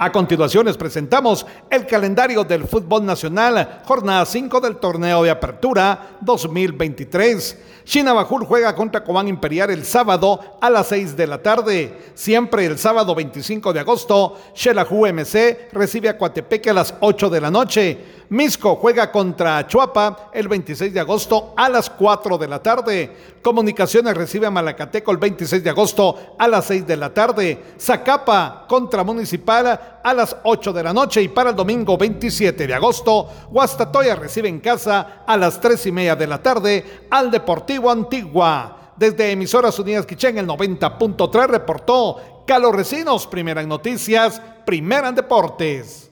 A continuación les presentamos el calendario del fútbol nacional, jornada 5 del torneo de apertura 2023. Chinabajul juega contra Cobán Imperial el sábado a las 6 de la tarde. Siempre el sábado 25 de agosto, Xelajú MC recibe a Coatepeque a las 8 de la noche. Misco juega contra Chuapa el 26 de agosto a las 4 de la tarde. Comunicaciones recibe a Malacateco el 26 de agosto a las 6 de la tarde. Zacapa contra Municipal a las 8 de la noche y para el domingo 27 de agosto, Guastatoya recibe en casa a las 3 y media de la tarde al Deportivo Antigua. Desde Emisoras Unidas Quichén, el 90.3 reportó Carlos Recinos, primera en noticias, primera en deportes.